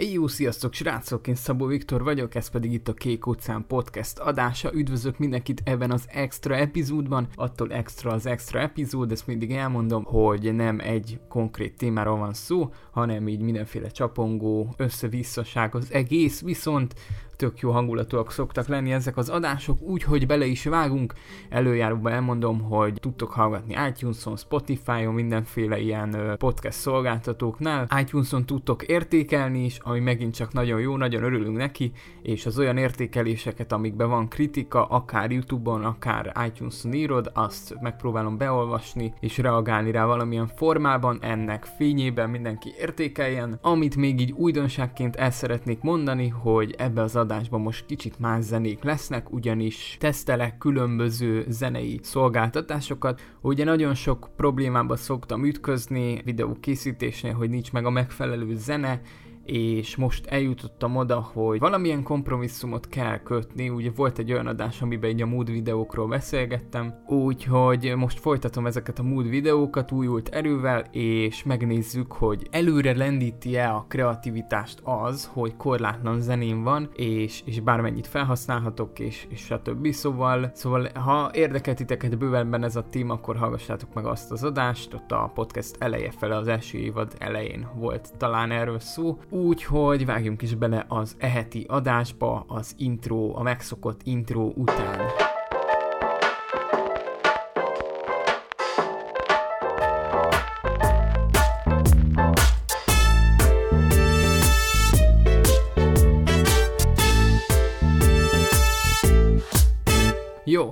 Jó, sziasztok srácok, én Szabó Viktor vagyok, ez pedig itt a Kék utcán podcast adása. Üdvözlök mindenkit ebben az extra epizódban, attól extra az extra epizód, ezt mindig elmondom, hogy nem egy konkrét témáról van szó, hanem így mindenféle csapongó, összevisszaság az egész, viszont tök jó hangulatúak szoktak lenni ezek az adások, úgyhogy bele is vágunk. Előjáróban elmondom, hogy tudtok hallgatni iTunes-on, Spotify-on, mindenféle ilyen podcast szolgáltatóknál. iTunes-on tudtok értékelni is, ami megint csak nagyon jó, nagyon örülünk neki, és az olyan értékeléseket, amikben van kritika, akár YouTube-on, akár iTunes-on írod, azt megpróbálom beolvasni és reagálni rá valamilyen formában, ennek fényében mindenki értékeljen. Amit még így újdonságként el szeretnék mondani, hogy ebbe az adásban most kicsit más zenék lesznek, ugyanis tesztelek különböző zenei szolgáltatásokat. Ugye nagyon sok problémába szoktam ütközni videó készítésnél, hogy nincs meg a megfelelő zene, és most eljutottam oda, hogy valamilyen kompromisszumot kell kötni, ugye volt egy olyan adás, amiben egy a mood videókról beszélgettem, úgyhogy most folytatom ezeket a mood videókat újult erővel, és megnézzük, hogy előre lendíti-e a kreativitást az, hogy korlátlan zeném van, és, és bármennyit felhasználhatok, és, és stb. Szóval, szóval ha érdekel titeket bővebben ez a téma, akkor hallgassátok meg azt az adást, ott a podcast eleje fele, az első évad elején volt talán erről szó, Úgyhogy vágjunk is bele az eheti adásba, az intro, a megszokott intro után.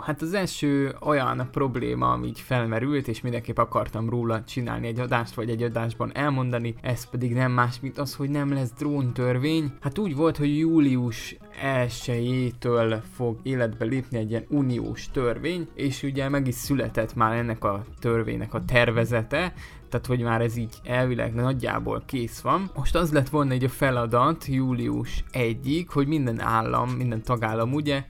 Hát az első olyan probléma, ami így felmerült, és mindenképp akartam róla csinálni egy adást, vagy egy adásban elmondani, ez pedig nem más, mint az, hogy nem lesz dróntörvény. Hát úgy volt, hogy július 1-től fog életbe lépni egy ilyen uniós törvény, és ugye meg is született már ennek a törvénynek a tervezete, tehát hogy már ez így elvileg nagyjából kész van. Most az lett volna egy a feladat július 1-ig, hogy minden állam, minden tagállam ugye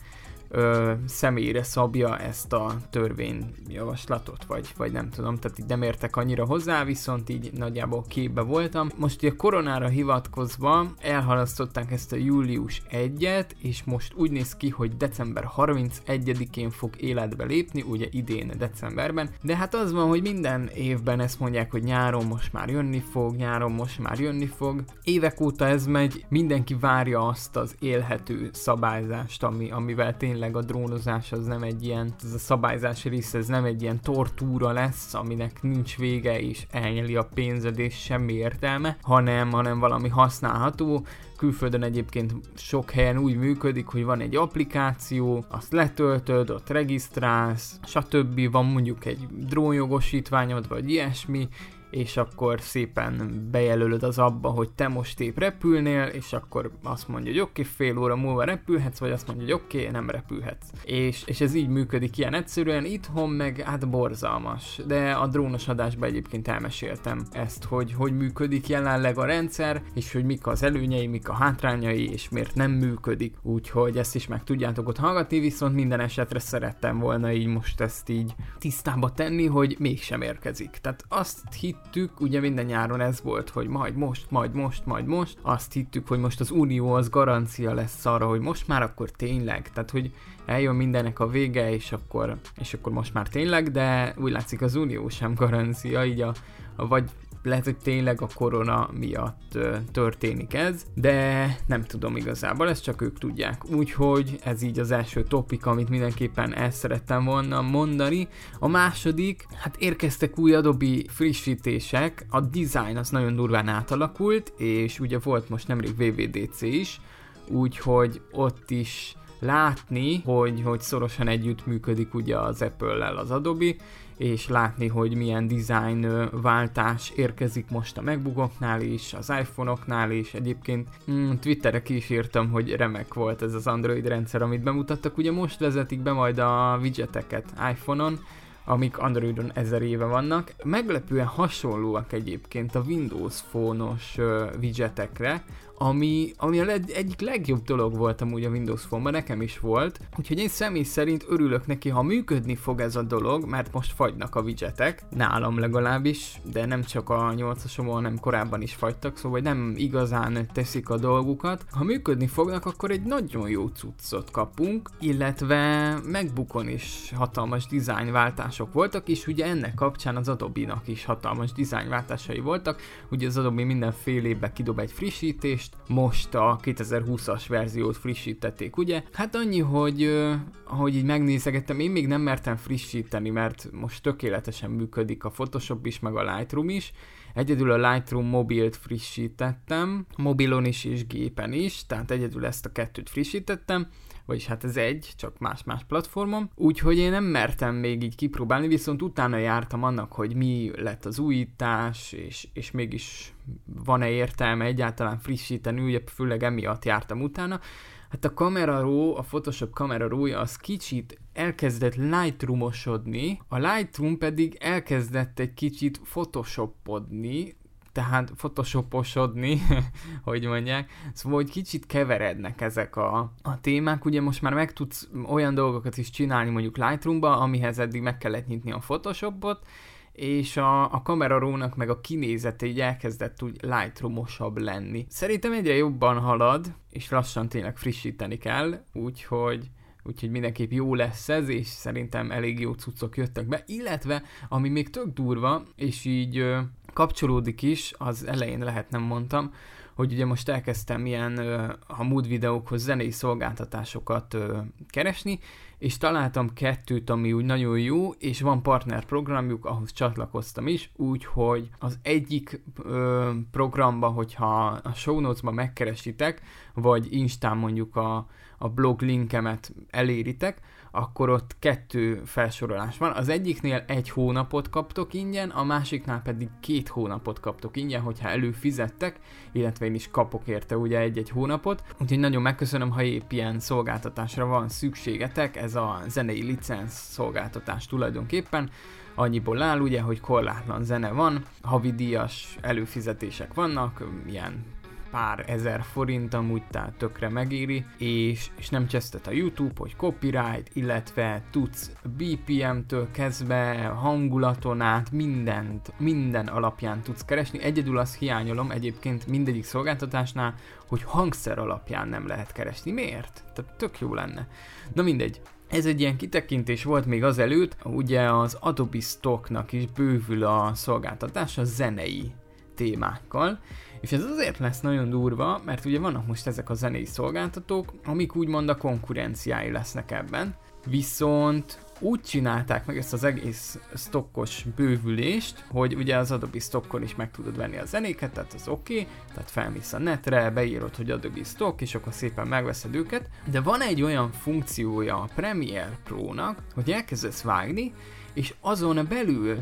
ö, személyre szabja ezt a törvényjavaslatot, vagy, vagy nem tudom, tehát így nem értek annyira hozzá, viszont így nagyjából képbe voltam. Most ugye koronára hivatkozva elhalasztották ezt a július 1-et, és most úgy néz ki, hogy december 31-én fog életbe lépni, ugye idén decemberben, de hát az van, hogy minden évben ezt mondják, hogy nyáron most már jönni fog, nyáron most már jönni fog. Évek óta ez megy, mindenki várja azt az élhető szabályzást, ami, amivel tényleg tényleg a drónozás az nem egy ilyen, ez a szabályzási rész, ez nem egy ilyen tortúra lesz, aminek nincs vége és elnyeli a pénzed és semmi értelme, hanem, hanem valami használható, külföldön egyébként sok helyen úgy működik, hogy van egy applikáció, azt letöltöd, ott regisztrálsz, stb. Van mondjuk egy drónjogosítványod, vagy ilyesmi, és akkor szépen bejelölöd az abba, hogy te most épp repülnél, és akkor azt mondja, hogy oké, okay, fél óra múlva repülhetsz, vagy azt mondja, hogy oké, okay, nem repülhetsz. És, és ez így működik ilyen egyszerűen, itthon meg hát borzalmas. De a drónos adásban egyébként elmeséltem ezt, hogy hogy működik jelenleg a rendszer, és hogy mik az előnyei, mik a hátrányai, és miért nem működik. Úgyhogy ezt is meg tudjátok ott hallgatni, viszont minden esetre szerettem volna így most ezt így tisztába tenni, hogy mégsem érkezik. Tehát azt hit hittük, ugye minden nyáron ez volt, hogy majd most, majd most, majd most, azt hittük, hogy most az Unió az garancia lesz arra, hogy most már akkor tényleg, tehát hogy eljön mindennek a vége, és akkor, és akkor most már tényleg, de úgy látszik az Unió sem garancia, így a, a vagy lehet, hogy tényleg a korona miatt történik ez, de nem tudom igazából, ezt csak ők tudják. Úgyhogy ez így az első topik, amit mindenképpen el szerettem volna mondani. A második, hát érkeztek új Adobe frissítések, a design az nagyon durván átalakult, és ugye volt most nemrég VVDC is, úgyhogy ott is látni, hogy, hogy szorosan együtt működik ugye az Apple-lel az Adobe, és látni, hogy milyen design váltás érkezik most a MacBookoknál is, az iPhone-oknál is. Egyébként mm, Twitterre ki is írtam, hogy remek volt ez az Android rendszer, amit bemutattak. Ugye most vezetik be majd a widgeteket iPhone-on, amik Androidon ezer éve vannak. Meglepően hasonlóak egyébként a Windows Phone-os widgetekre, ami, ami a leg, egyik legjobb dolog volt amúgy a Windows Phone-ban, nekem is volt, úgyhogy én személy szerint örülök neki, ha működni fog ez a dolog, mert most fagynak a widgetek, nálam legalábbis, de nem csak a 8-asomon, hanem korábban is fagytak, szóval nem igazán teszik a dolgukat. Ha működni fognak, akkor egy nagyon jó cuccot kapunk, illetve megbukon is hatalmas dizájnváltások voltak, és ugye ennek kapcsán az Adobe-nak is hatalmas dizájnváltásai voltak, ugye az Adobe minden fél évben kidob egy frissítést, most a 2020-as verziót frissítették, ugye? Hát annyi, hogy ahogy így megnézegettem, én még nem mertem frissíteni, mert most tökéletesen működik a Photoshop is, meg a Lightroom is, Egyedül a Lightroom mobilt frissítettem, mobilon is és gépen is, tehát egyedül ezt a kettőt frissítettem, vagyis hát ez egy, csak más-más platformon. Úgyhogy én nem mertem még így kipróbálni, viszont utána jártam annak, hogy mi lett az újítás, és, és mégis van-e értelme egyáltalán frissíteni, ugye főleg emiatt jártam utána. Hát a Camera Raw, a Photoshop Camera raw az kicsit elkezdett Lightroomosodni, a Lightroom pedig elkezdett egy kicsit photoshopodni, tehát photoshoposodni, hogy mondják. Szóval, hogy kicsit keverednek ezek a, a témák. Ugye most már meg tudsz olyan dolgokat is csinálni mondjuk Lightroomba, amihez eddig meg kellett nyitni a Photoshopot, és a, a kamerarónak meg a kinézete így elkezdett úgy Lightroomosabb lenni. Szerintem egyre jobban halad, és lassan tényleg frissíteni kell, úgyhogy úgyhogy mindenképp jó lesz ez, és szerintem elég jó cuccok jöttek be, illetve ami még tök durva, és így kapcsolódik is, az elején lehet nem mondtam, hogy ugye most elkezdtem ilyen a mood videókhoz zenei szolgáltatásokat keresni, és találtam kettőt, ami úgy nagyon jó, és van partner programjuk, ahhoz csatlakoztam is, úgyhogy az egyik programba, hogyha a show notes-ba megkeresitek, vagy Instán mondjuk a, a blog linkemet eléritek, akkor ott kettő felsorolás van. Az egyiknél egy hónapot kaptok ingyen, a másiknál pedig két hónapot kaptok ingyen, hogyha előfizettek, illetve én is kapok érte ugye egy-egy hónapot. Úgyhogy nagyon megköszönöm, ha épp ilyen szolgáltatásra van szükségetek, ez a zenei licensz szolgáltatás tulajdonképpen annyiból áll ugye, hogy korlátlan zene van, havidíjas előfizetések vannak, ilyen pár ezer forint amúgy, tehát tökre megéri, és, és nem csesztet a YouTube, hogy copyright, illetve tudsz BPM-től kezdve hangulaton át mindent, minden alapján tudsz keresni. Egyedül azt hiányolom egyébként mindegyik szolgáltatásnál, hogy hangszer alapján nem lehet keresni. Miért? Tehát tök jó lenne. Na mindegy, ez egy ilyen kitekintés volt még azelőtt, ugye az Adobe Stocknak is bővül a szolgáltatás a zenei témákkal, és ez azért lesz nagyon durva, mert ugye vannak most ezek a zenei szolgáltatók, amik úgymond a konkurenciái lesznek ebben, viszont úgy csinálták meg ezt az egész stockos bővülést, hogy ugye az Adobe Stockon is meg tudod venni a zenéket, tehát az oké, okay, tehát felmész a netre, beírod, hogy Adobe Stock, és akkor szépen megveszed őket, de van egy olyan funkciója a Premiere Pro-nak, hogy elkezdesz vágni, és azon belül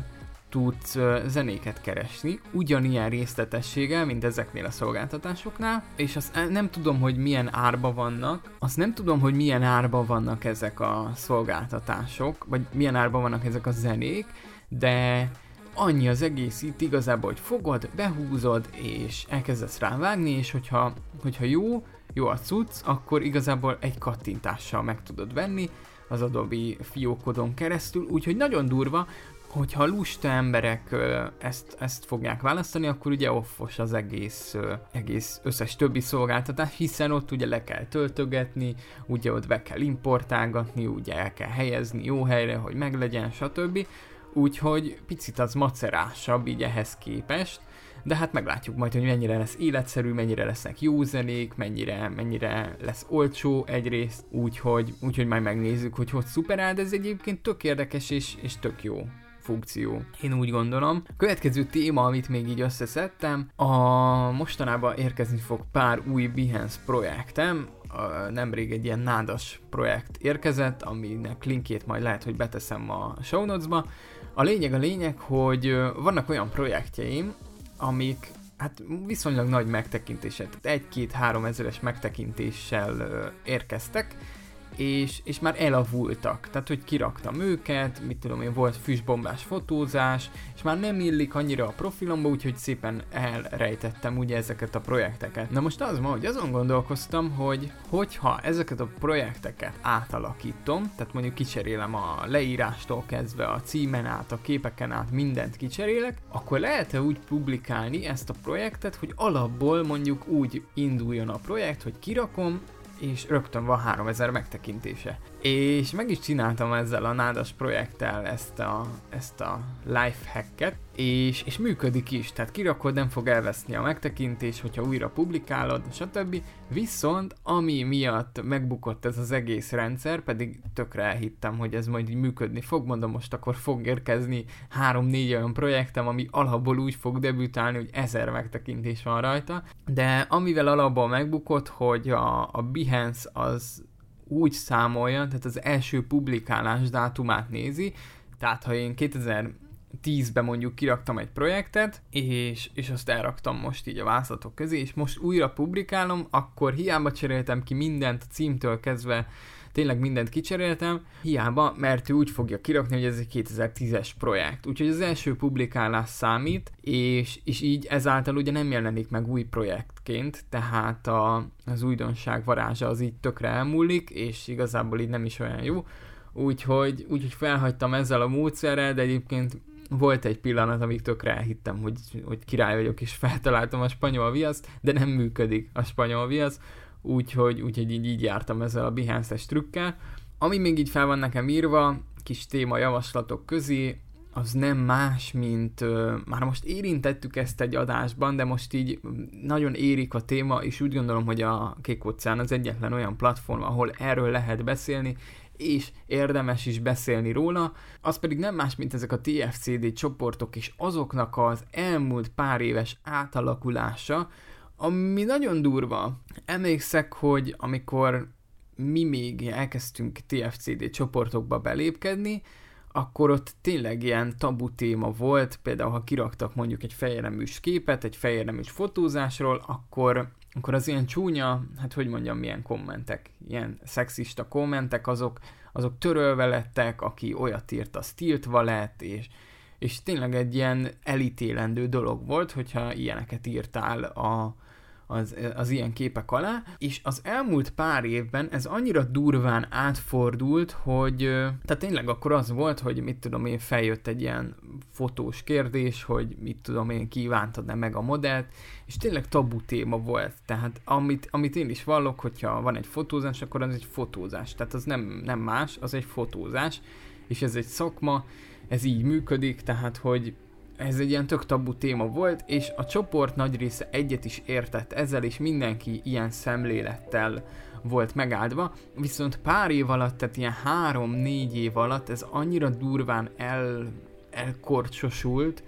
tudsz zenéket keresni, ugyanilyen részletességgel, mint ezeknél a szolgáltatásoknál, és azt nem tudom, hogy milyen árba vannak, azt nem tudom, hogy milyen árba vannak ezek a szolgáltatások, vagy milyen árba vannak ezek a zenék, de annyi az egész itt igazából, hogy fogod, behúzod, és elkezdesz rávágni, és hogyha, hogyha jó, jó a cucc, akkor igazából egy kattintással meg tudod venni, az Adobe fiókodon keresztül, úgyhogy nagyon durva, hogyha lusta emberek ezt, ezt fogják választani, akkor ugye offos az egész, egész összes többi szolgáltatás, hiszen ott ugye le kell töltögetni, ugye ott be kell importálgatni, ugye el kell helyezni jó helyre, hogy meglegyen, stb. Úgyhogy picit az macerásabb így ehhez képest, de hát meglátjuk majd, hogy mennyire lesz életszerű, mennyire lesznek jó zenék, mennyire, mennyire lesz olcsó egyrészt, úgyhogy, úgyhogy majd megnézzük, hogy hogy szuperál, de ez egyébként tök érdekes és, és tök jó funkció. Én úgy gondolom. Következő téma, amit még így összeszedtem, a mostanában érkezni fog pár új Behance projektem, nemrég egy ilyen nádas projekt érkezett, aminek linkjét majd lehet, hogy beteszem a show notes-ba. A lényeg a lényeg, hogy vannak olyan projektjeim, amik hát viszonylag nagy megtekintéssel, egy-két-három ezeres megtekintéssel érkeztek, és, és már elavultak. Tehát, hogy kiraktam őket, mit tudom én, volt füstbombás fotózás, és már nem illik annyira a profilomba, úgyhogy szépen elrejtettem ugye ezeket a projekteket. Na most az ma, hogy azon gondolkoztam, hogy hogyha ezeket a projekteket átalakítom, tehát mondjuk kicserélem a leírástól kezdve a címen át, a képeken át, mindent kicserélek, akkor lehet-e úgy publikálni ezt a projektet, hogy alapból mondjuk úgy induljon a projekt, hogy kirakom, és rögtön van 3000 megtekintése. És meg is csináltam ezzel a nádas projekttel ezt a, ezt a life hacket, és, és működik is, tehát kirakod, nem fog elveszni a megtekintés, hogyha újra publikálod, stb. Viszont ami miatt megbukott ez az egész rendszer, pedig tökre elhittem, hogy ez majd így működni fog, mondom most akkor fog érkezni 3-4 olyan projektem, ami alapból úgy fog debütálni, hogy 1000 megtekintés van rajta, de amivel alapból megbukott, hogy a, a Behance az úgy számolja, tehát az első publikálás dátumát nézi, tehát ha én 2010-ben mondjuk kiraktam egy projektet, és, és azt elraktam most így a vázlatok közé, és most újra publikálom, akkor hiába cseréltem ki mindent címtől kezdve tényleg mindent kicseréltem, hiába, mert ő úgy fogja kirakni, hogy ez egy 2010-es projekt. Úgyhogy az első publikálás számít, és, és így ezáltal ugye nem jelenik meg új projektként, tehát a, az újdonság varázsa az így tökre elmúlik, és igazából így nem is olyan jó. Úgyhogy, úgyhogy felhagytam ezzel a módszerrel, de egyébként volt egy pillanat, amíg tökre elhittem, hogy, hogy király vagyok, és feltaláltam a spanyol viaszt, de nem működik a spanyol viasz, úgyhogy, úgyhogy így, így jártam ezzel a Behance-es trükkel. Ami még így fel van nekem írva, kis téma javaslatok közé, az nem más, mint már most érintettük ezt egy adásban, de most így nagyon érik a téma, és úgy gondolom, hogy a Kék Óceán az egyetlen olyan platform, ahol erről lehet beszélni, és érdemes is beszélni róla, az pedig nem más, mint ezek a TFCD csoportok és azoknak az elmúlt pár éves átalakulása, ami nagyon durva. Emlékszek, hogy amikor mi még elkezdtünk TFCD csoportokba belépkedni, akkor ott tényleg ilyen tabu téma volt, például ha kiraktak mondjuk egy fejéreműs képet, egy fejéreműs fotózásról, akkor, akkor az ilyen csúnya, hát hogy mondjam, milyen kommentek, ilyen szexista kommentek, azok, azok törölve lettek, aki olyat írt, az tiltva lett, és, és tényleg egy ilyen elítélendő dolog volt, hogyha ilyeneket írtál a, az, az ilyen képek alá, és az elmúlt pár évben ez annyira durván átfordult, hogy tehát tényleg akkor az volt, hogy mit tudom én, feljött egy ilyen fotós kérdés, hogy mit tudom én, kívántad-e meg a modellt, és tényleg tabu téma volt, tehát amit, amit én is vallok, hogyha van egy fotózás, akkor az egy fotózás, tehát az nem, nem más, az egy fotózás, és ez egy szakma, ez így működik, tehát hogy ez egy ilyen tök tabu téma volt, és a csoport nagy része egyet is értett ezzel, és mindenki ilyen szemlélettel volt megáldva, viszont pár év alatt, tehát ilyen három-négy év alatt ez annyira durván el, elkorcsosult,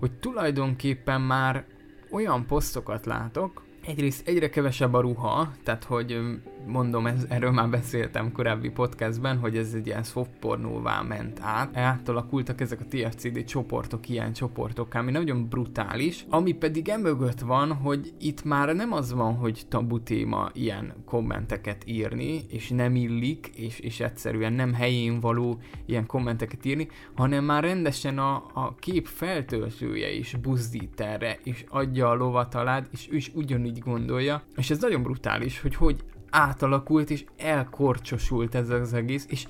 hogy tulajdonképpen már olyan posztokat látok, egyrészt egyre kevesebb a ruha, tehát hogy mondom, ez, erről már beszéltem korábbi podcastben, hogy ez egy ilyen soft pornóvá ment át. Átalakultak ezek a TFCD csoportok ilyen csoportok, ami nagyon brutális. Ami pedig emögött van, hogy itt már nem az van, hogy tabu téma ilyen kommenteket írni, és nem illik, és, és egyszerűen nem helyén való ilyen kommenteket írni, hanem már rendesen a, a kép feltöltője is buzdít erre, és adja a lovat alád, és ő is ugyanígy gondolja. És ez nagyon brutális, hogy hogy átalakult és elkorcsosult ez az egész, és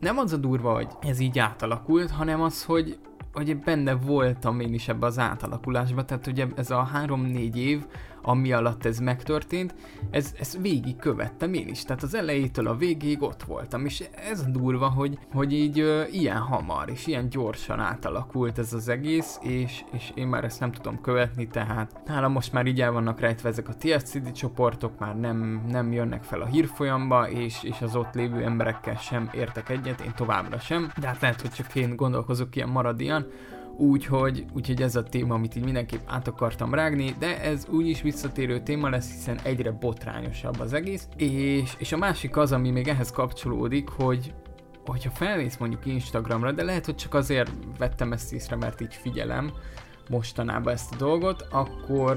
nem az a durva, hogy ez így átalakult, hanem az, hogy, hogy benne voltam én is ebbe az átalakulásba, tehát ugye ez a három-négy év, ami alatt ez megtörtént, ez, ez végig követtem én is, tehát az elejétől a végéig ott voltam, és ez durva, hogy, hogy így ö, ilyen hamar és ilyen gyorsan átalakult ez az egész, és, és én már ezt nem tudom követni, tehát nálam most már így el vannak rejtve ezek a TFCD csoportok, már nem, nem jönnek fel a hírfolyamba, és, és az ott lévő emberekkel sem értek egyet, én továbbra sem, de hát lehet, hogy csak én gondolkozok ilyen maradian, Úgyhogy, úgyhogy ez a téma, amit így mindenképp át akartam rágni, de ez úgyis visszatérő téma lesz, hiszen egyre botrányosabb az egész. És, és a másik az, ami még ehhez kapcsolódik, hogy hogyha felmész mondjuk Instagramra, de lehet, hogy csak azért vettem ezt észre, mert így figyelem, mostanában ezt a dolgot, akkor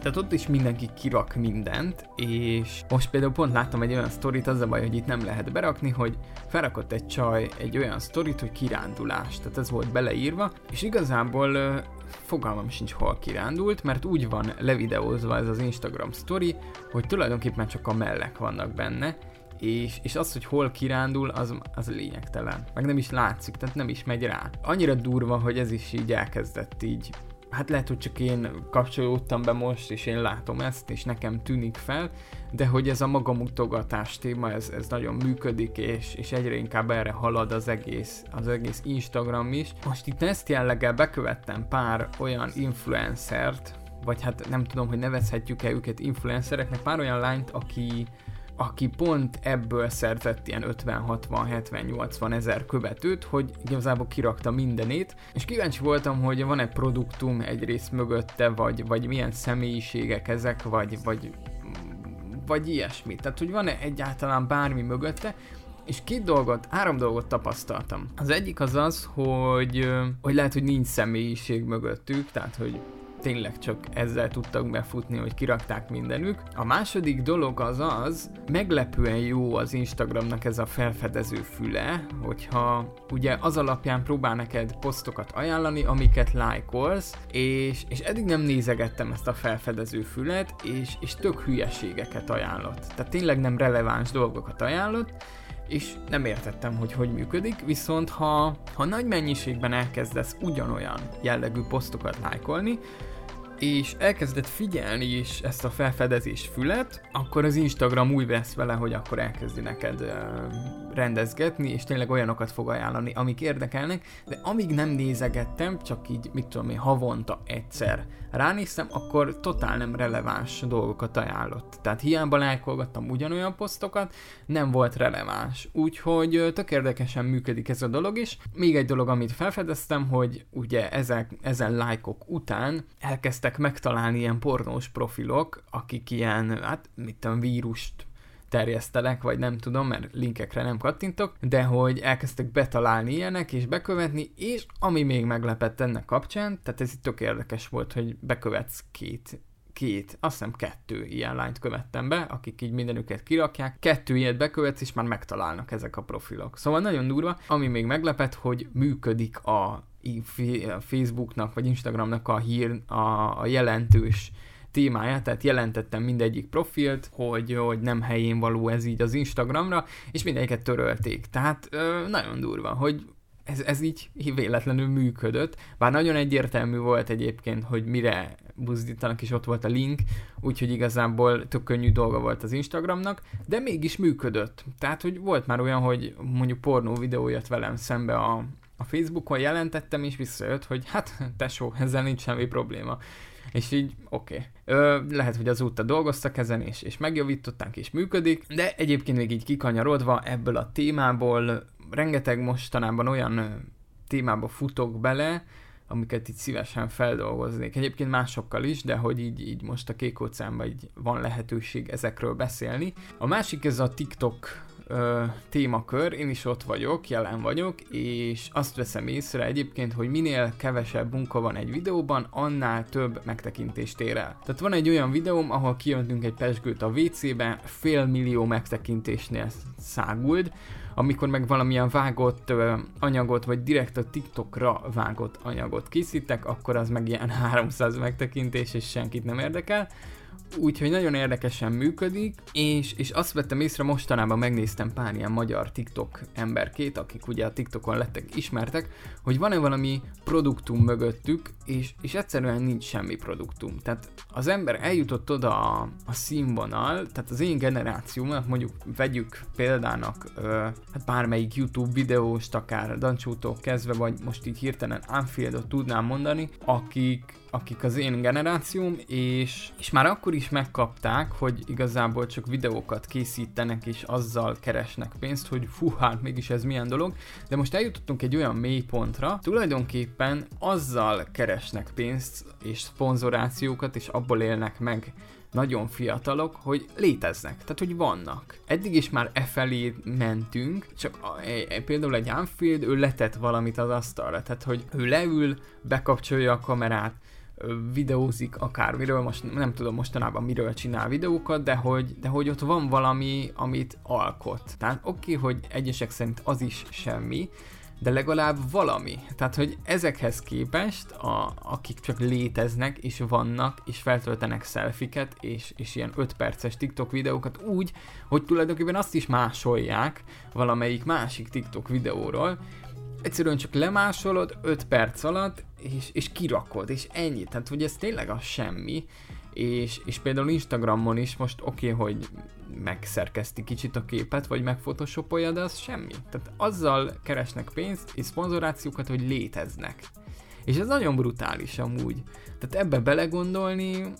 tehát ott is mindenki kirak mindent, és most például pont láttam egy olyan sztorit, az a baj, hogy itt nem lehet berakni, hogy felrakott egy csaj egy olyan sztorit, hogy kirándulás, tehát ez volt beleírva, és igazából fogalmam sincs hol kirándult, mert úgy van levideózva ez az Instagram story, hogy tulajdonképpen csak a mellek vannak benne, és, és az, hogy hol kirándul, az, az lényegtelen. Meg nem is látszik, tehát nem is megy rá. Annyira durva, hogy ez is így elkezdett így hát lehet, hogy csak én kapcsolódtam be most, és én látom ezt, és nekem tűnik fel, de hogy ez a magamutogatás téma, ez, ez nagyon működik, és, és egyre inkább erre halad az egész, az egész Instagram is. Most itt ezt jelleggel bekövettem pár olyan influencert, vagy hát nem tudom, hogy nevezhetjük-e őket influencereknek, pár olyan lányt, aki aki pont ebből szerzett ilyen 50-60-70-80 ezer követőt, hogy igazából kirakta mindenét, és kíváncsi voltam, hogy van-e produktum egyrészt mögötte, vagy, vagy milyen személyiségek ezek, vagy, vagy, vagy ilyesmi. Tehát, hogy van-e egyáltalán bármi mögötte, és két dolgot, három dolgot tapasztaltam. Az egyik az az, hogy, hogy lehet, hogy nincs személyiség mögöttük, tehát, hogy tényleg csak ezzel tudtak befutni, hogy kirakták mindenük. A második dolog az az, meglepően jó az Instagramnak ez a felfedező füle, hogyha ugye az alapján próbál neked posztokat ajánlani, amiket lájkolsz, és, és eddig nem nézegettem ezt a felfedező fület, és, és tök hülyeségeket ajánlott. Tehát tényleg nem releváns dolgokat ajánlott, és nem értettem, hogy hogy működik, viszont ha, ha nagy mennyiségben elkezdesz ugyanolyan jellegű posztokat lájkolni, és elkezdett figyelni is ezt a felfedezés fület, akkor az Instagram úgy vesz vele, hogy akkor elkezdi neked uh, rendezgetni, és tényleg olyanokat fog ajánlani, amik érdekelnek, de amíg nem nézegettem, csak így, mit tudom én, havonta egyszer ránéztem, akkor totál nem releváns dolgokat ajánlott. Tehát hiába lájkolgattam ugyanolyan posztokat, nem volt releváns. Úgyhogy tök érdekesen működik ez a dolog is. Még egy dolog, amit felfedeztem, hogy ugye ezek, ezen lájkok után elkezdtek megtalálni ilyen pornós profilok, akik ilyen, hát mit tudom, vírust terjesztelek, vagy nem tudom, mert linkekre nem kattintok, de hogy elkezdtek betalálni ilyenek, és bekövetni, és ami még meglepett ennek kapcsán, tehát ez itt tök érdekes volt, hogy bekövetsz két két, azt hiszem kettő ilyen lányt követtem be, akik így mindenüket kirakják, kettő ilyet bekövetsz, és már megtalálnak ezek a profilok. Szóval nagyon durva, ami még meglepett, hogy működik a Facebooknak vagy Instagramnak a hír, a, a jelentős témáját, tehát jelentettem mindegyik profilt, hogy, hogy nem helyén való ez így az Instagramra, és mindegyiket törölték. Tehát ö, nagyon durva, hogy ez, ez így véletlenül működött, bár nagyon egyértelmű volt egyébként, hogy mire buzdítanak, és ott volt a link, úgyhogy igazából tök könnyű dolga volt az Instagramnak, de mégis működött. Tehát, hogy volt már olyan, hogy mondjuk pornó videó jött velem szembe a, a Facebookon, jelentettem, és visszajött, hogy hát tesó, ezzel nincs semmi probléma. És így, oké. Okay. lehet, hogy azóta dolgoztak ezen, és, és megjavították, és működik, de egyébként még így kikanyarodva ebből a témából, rengeteg mostanában olyan témába futok bele, amiket itt szívesen feldolgoznék. Egyébként másokkal is, de hogy így, így most a kék óceánban így van lehetőség ezekről beszélni. A másik ez a TikTok ö, témakör, én is ott vagyok, jelen vagyok, és azt veszem észre egyébként, hogy minél kevesebb munka van egy videóban, annál több megtekintést ér el. Tehát van egy olyan videóm, ahol kijöntünk egy pesgőt a WC-be, fél millió megtekintésnél száguld, amikor meg valamilyen vágott ö, anyagot, vagy direkt a TikTokra vágott anyagot készítek, akkor az meg ilyen 300 megtekintés, és senkit nem érdekel úgyhogy nagyon érdekesen működik, és, és azt vettem észre, mostanában megnéztem pár ilyen magyar TikTok emberkét, akik ugye a TikTokon lettek ismertek, hogy van-e valami produktum mögöttük, és, és egyszerűen nincs semmi produktum. Tehát az ember eljutott oda a, a színvonal, tehát az én generációmnak mondjuk vegyük példának ö, hát bármelyik YouTube videóst, akár Dancsótól kezdve, vagy most így hirtelen Anfieldot tudnám mondani, akik akik az én generációm, és, és már akkor is megkapták, hogy igazából csak videókat készítenek, és azzal keresnek pénzt, hogy fú, hát mégis ez milyen dolog, de most eljutottunk egy olyan mélypontra, tulajdonképpen azzal keresnek pénzt, és szponzorációkat, és abból élnek meg nagyon fiatalok, hogy léteznek, tehát hogy vannak. Eddig is már e felé mentünk, csak a, e, e, például egy Anfield, ő letett valamit az asztalra, tehát hogy ő leül, bekapcsolja a kamerát, videózik akármiről, most nem tudom mostanában miről csinál videókat, de hogy, de hogy ott van valami, amit alkot. Tehát oké, okay, hogy egyesek szerint az is semmi, de legalább valami. Tehát, hogy ezekhez képest, a, akik csak léteznek, és vannak, és feltöltenek szelfiket, és, és ilyen 5 perces TikTok videókat úgy, hogy tulajdonképpen azt is másolják valamelyik másik TikTok videóról, egyszerűen csak lemásolod 5 perc alatt, és, és kirakod, és ennyi. Tehát, hogy ez tényleg a semmi. És, és például Instagramon is most oké, okay, hogy megszerkeszti kicsit a képet, vagy megfotoshopolja, de az semmi. Tehát azzal keresnek pénzt és szponzorációkat, hogy léteznek. És ez nagyon brutális amúgy. Tehát ebbe belegondolni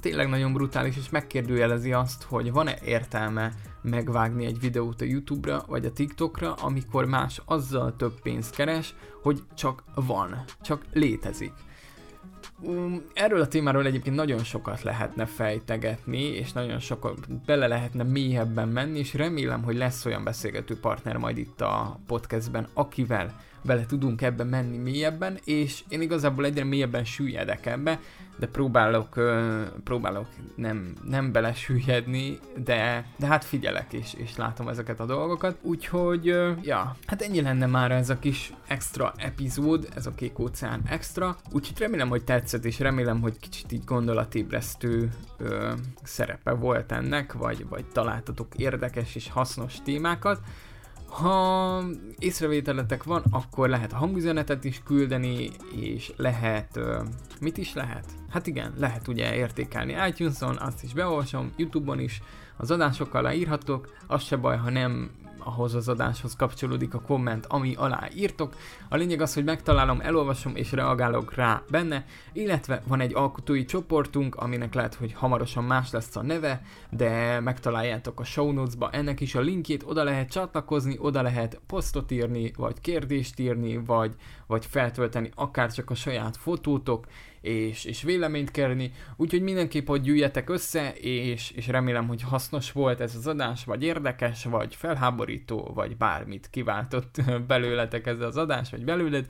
tényleg nagyon brutális, és megkérdőjelezi azt, hogy van-e értelme megvágni egy videót a YouTube-ra vagy a TikTokra, amikor más azzal több pénzt keres, hogy csak van, csak létezik. Um, erről a témáról egyébként nagyon sokat lehetne fejtegetni, és nagyon sokat bele lehetne mélyebben menni, és remélem, hogy lesz olyan beszélgető partner majd itt a podcastben, akivel bele tudunk ebbe menni mélyebben, és én igazából egyre mélyebben süllyedek ebbe, de próbálok, próbálok nem, nem belesüllyedni, de, de hát figyelek és, és látom ezeket a dolgokat. Úgyhogy, ja, hát ennyi lenne már ez a kis extra epizód, ez a Kék Óceán extra. Úgyhogy remélem, hogy tetszett, és remélem, hogy kicsit így gondolatébresztő ö, szerepe volt ennek, vagy, vagy találtatok érdekes és hasznos témákat. Ha észrevételetek van, akkor lehet hangüzenetet is küldeni, és lehet... Mit is lehet? Hát igen, lehet ugye értékelni iTunes-on, azt is beolvasom, Youtube-on is, az adásokkal leírhatok, az se baj, ha nem ahhoz az adáshoz kapcsolódik a komment, ami alá írtok. A lényeg az, hogy megtalálom, elolvasom és reagálok rá benne, illetve van egy alkotói csoportunk, aminek lehet, hogy hamarosan más lesz a neve, de megtaláljátok a show notes-ba ennek is a linkjét, oda lehet csatlakozni, oda lehet posztot írni, vagy kérdést írni, vagy, vagy feltölteni akár csak a saját fotótok, és, és véleményt kérni, úgyhogy mindenképp, hogy gyűjjetek össze, és, és remélem, hogy hasznos volt ez az adás, vagy érdekes, vagy felháborító, vagy bármit kiváltott belőletek ez az adás, vagy belőled.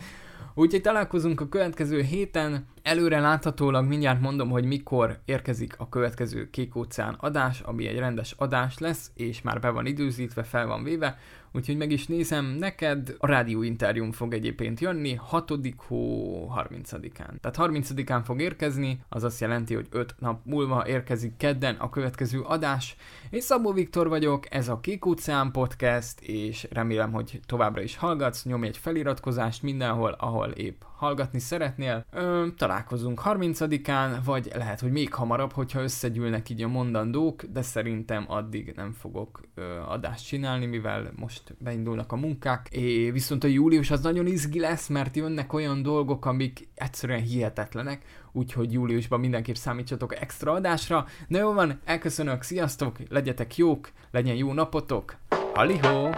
Úgyhogy találkozunk a következő héten, előre láthatólag mindjárt mondom, hogy mikor érkezik a következő Kék óceán adás, ami egy rendes adás lesz, és már be van időzítve, fel van véve, úgyhogy meg is nézem neked. A rádió interjúm fog egyébként jönni 6. hó 30-án. Tehát 30-án fog érkezni, az azt jelenti, hogy 5 nap múlva érkezik kedden a következő adás. Én Szabó Viktor vagyok, ez a Kék Óceán Podcast, és remélem, hogy továbbra is hallgatsz, nyomj egy feliratkozást mindenhol, ahol épp hallgatni szeretnél. Ö, találkozunk 30-án, vagy lehet, hogy még hamarabb, hogyha összegyűlnek így a mondandók, de szerintem addig nem fogok ö, adást csinálni, mivel most beindulnak a munkák. É, viszont a július az nagyon izgi lesz, mert jönnek olyan dolgok, amik egyszerűen hihetetlenek, úgyhogy júliusban mindenképp számítsatok extra adásra. Na jó van, elköszönök, sziasztok, legyetek jók, legyen jó napotok, halihó!